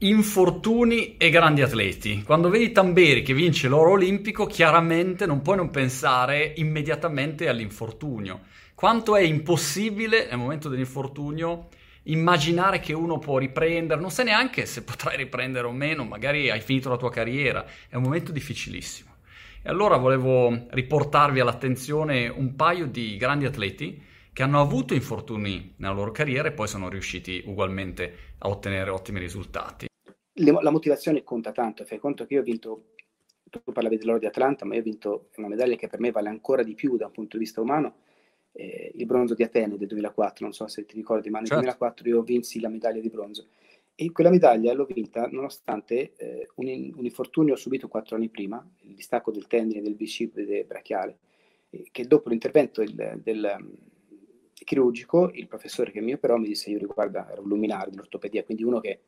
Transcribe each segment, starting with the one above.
Infortuni e grandi atleti. Quando vedi Tamberi che vince l'oro olimpico, chiaramente non puoi non pensare immediatamente all'infortunio. Quanto è impossibile nel momento dell'infortunio immaginare che uno può riprendere, non sai neanche se potrai riprendere o meno, magari hai finito la tua carriera, è un momento difficilissimo. E allora volevo riportarvi all'attenzione un paio di grandi atleti che hanno avuto infortuni nella loro carriera e poi sono riusciti ugualmente a ottenere ottimi risultati. La motivazione conta tanto, fai conto che io ho vinto, tu parlavi dell'oro di Atlanta, ma io ho vinto una medaglia che per me vale ancora di più da un punto di vista umano, eh, il bronzo di Atene del 2004, non so se ti ricordi, ma nel certo. 2004 io vinsi la medaglia di bronzo. E quella medaglia l'ho vinta nonostante eh, un, un, infortunio subito quattro anni prima, il distacco del tendine del bicipite brachiale, eh, che dopo l'intervento del, del chirurgico, il professore che mi operò mi disse, io riguarda, era un luminario dell'ortopedia, quindi uno che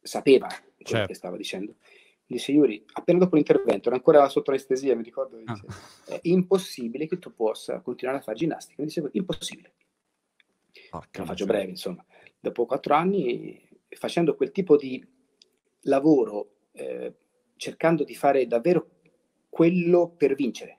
sapeva quello certo. che stava dicendo. Mi disse, Yuri, appena dopo l'intervento, era ancora sotto anestesia, mi ricordo, dice, ah. è impossibile che tu possa continuare a fare ginnastica. Mi disse, impossibile. Oh, Lo faccio breve, insomma. Dopo quattro anni, facendo quel tipo di lavoro, eh, cercando di fare davvero quello per vincere,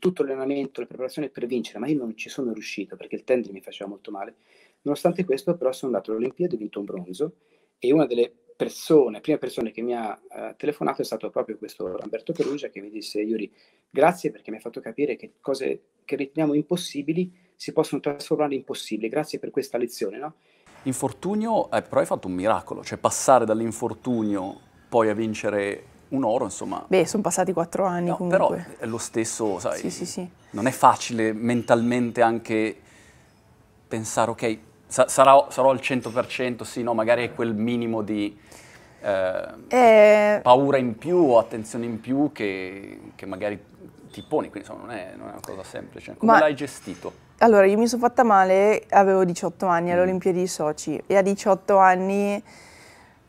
tutto l'allenamento, la preparazione per vincere, ma io non ci sono riuscito perché il tendine mi faceva molto male. Nonostante questo, però, sono andato alle Olimpiadi, ho vinto un bronzo e una delle persone, prime persone che mi ha uh, telefonato è stato proprio questo Lamberto Perugia che mi disse Yuri, grazie perché mi hai fatto capire che cose che riteniamo impossibili si possono trasformare in possibili, grazie per questa lezione, no? Infortunio, eh, però hai fatto un miracolo, cioè passare dall'infortunio poi a vincere un oro, insomma. Beh, sono passati quattro anni no, comunque. Però è lo stesso, sai. Sì, sì, sì. Non è facile mentalmente anche pensare, ok, sa- sarò, sarò, al 100%, sì, no, magari è quel minimo di eh, eh... paura in più o attenzione in più che, che magari ti poni, quindi insomma non è, non è una cosa semplice. Come Ma... l'hai gestito? Allora, io mi sono fatta male, avevo 18 anni alle mm. Olimpiadi di Sochi e a 18 anni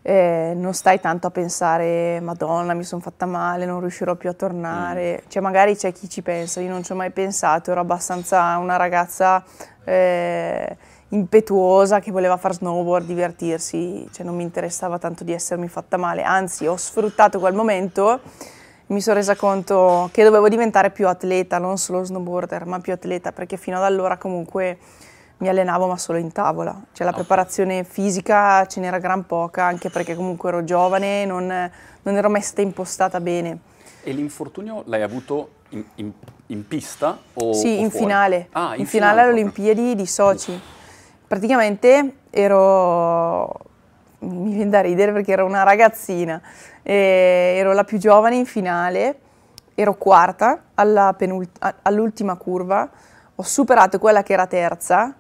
eh, non stai tanto a pensare Madonna mi sono fatta male, non riuscirò più a tornare, mm. cioè magari c'è chi ci pensa, io non ci ho mai pensato, ero abbastanza una ragazza eh, impetuosa che voleva fare snowboard, divertirsi, cioè non mi interessava tanto di essermi fatta male, anzi ho sfruttato quel momento mi sono resa conto che dovevo diventare più atleta, non solo snowboarder, ma più atleta, perché fino ad allora comunque mi allenavo ma solo in tavola, cioè la preparazione fisica ce n'era gran poca, anche perché comunque ero giovane, non, non ero mai stata impostata bene. E l'infortunio l'hai avuto in, in, in pista o Sì, o in finale, ah, in, in finale alle Olimpiadi di Sochi. Praticamente ero, mi viene da ridere perché ero una ragazzina, ero la più giovane in finale, ero quarta all'ultima curva, ho superato quella che era terza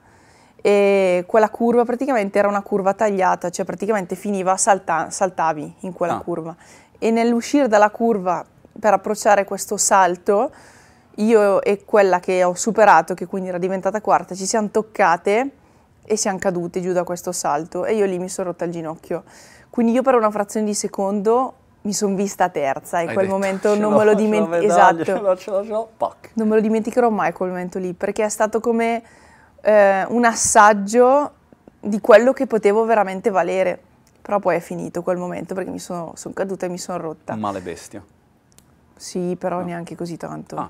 e quella curva praticamente era una curva tagliata, cioè praticamente finiva, salta, saltavi in quella ah. curva. E nell'uscire dalla curva per approcciare questo salto, io e quella che ho superato, che quindi era diventata quarta, ci siamo toccate e siamo cadute giù da questo salto e io lì mi sono rotta il ginocchio. Quindi io per una frazione di secondo mi sono vista terza e Hai quel detto, momento non me lo dimenticherò. Esatto. Ce l'ho, ce l'ho, ce l'ho, non me lo dimenticherò mai quel momento lì, perché è stato come eh, un assaggio di quello che potevo veramente valere. Però poi è finito quel momento perché mi sono, sono caduta e mi sono rotta. Male bestia. Sì, però no. neanche così tanto. Ah,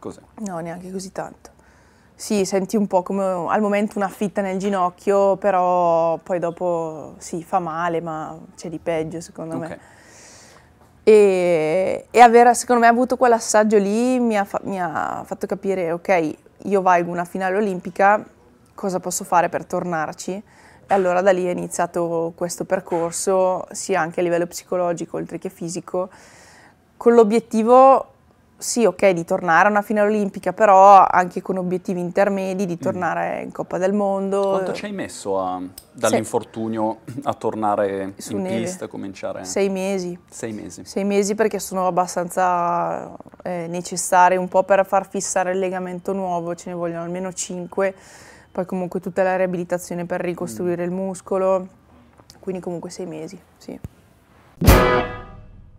cos'è? No, neanche così tanto. Sì, senti un po' come al momento una fitta nel ginocchio, però poi dopo sì, fa male, ma c'è di peggio secondo okay. me. E, e aver, secondo me, avuto quell'assaggio lì mi ha, fa, mi ha fatto capire, ok, io valgo una finale olimpica, cosa posso fare per tornarci? E allora da lì è iniziato questo percorso, sia anche a livello psicologico oltre che fisico, con l'obiettivo sì, ok, di tornare a una finale olimpica, però anche con obiettivi intermedi, di mm. tornare mm. in Coppa del Mondo. Quanto ci hai messo a, dall'infortunio a tornare Su in neve. pista, cominciare? Sei mesi. Sei mesi. Sei mesi perché sono abbastanza eh, necessari un po' per far fissare il legamento nuovo, ce ne vogliono almeno cinque, poi comunque tutta la riabilitazione per ricostruire mm. il muscolo, quindi comunque sei mesi, sì.